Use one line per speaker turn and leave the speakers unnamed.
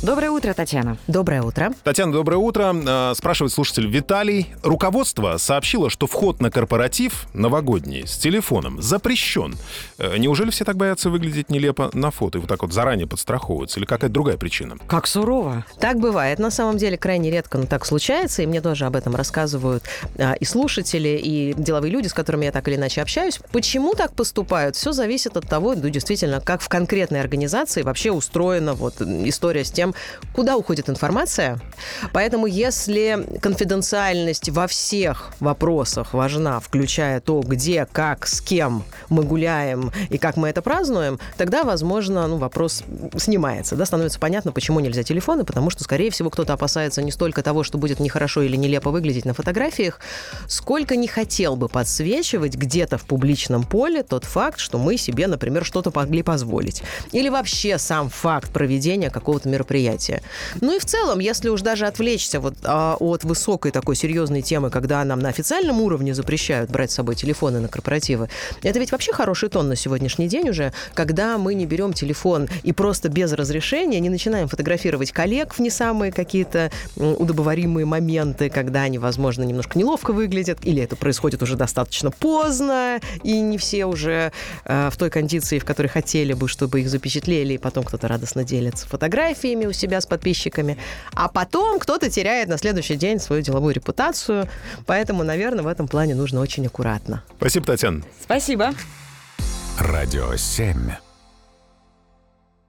Доброе утро, Татьяна.
Доброе утро.
Татьяна, доброе утро. Э, Спрашивает слушатель Виталий. Руководство сообщило, что вход на корпоратив новогодний с телефоном запрещен. Э, Неужели все так боятся выглядеть нелепо на фото и вот так вот заранее подстраховываются? Или какая-то другая причина?
Как сурово.
Так бывает. На самом деле крайне редко, но так случается, и мне тоже об этом рассказывают а, и слушатели, и деловые люди, с которыми я так или иначе общаюсь. Почему так поступают? Все зависит от того, ну, действительно, как в конкретной организации вообще устроена вот история с тем, куда уходит информация. Поэтому если конфиденциальность во всех вопросах важна, включая то, где, как, с кем мы гуляем и как мы это празднуем, тогда, возможно, ну, вопрос снимается. Да? Становится понятно, почему нельзя телефоны, потому что, скорее всего, кто-то опасается не столько того, что будет нехорошо или нелепо выглядеть на фотографиях, сколько не хотел бы подсвечивать где-то в публичном поле тот факт, что мы себе, например, что-то могли позволить. Или вообще сам факт проведения какого-то мероприятия. Ну и в целом, если уж даже отвлечься вот а, от высокой такой серьезной темы, когда нам на официальном уровне запрещают брать с собой телефоны на корпоративы, это ведь вообще хороший тон на сегодняшний день уже, когда мы не берем телефон и просто без разрешения не начинаем фотографировать коллег в не самые какие-то удобоваримые моменты, когда они, возможно, немножко неловко выглядят, или это происходит уже достаточно поздно, и не все уже э, в той кондиции, в которой хотели бы, чтобы их запечатлели, и потом кто-то радостно делится фотографиями у себя с подписчиками, а потом кто-то теряет на следующий день свою деловую репутацию, поэтому, наверное, в этом плане нужно очень аккуратно.
Спасибо, Татьяна.
Спасибо.
Радио 7.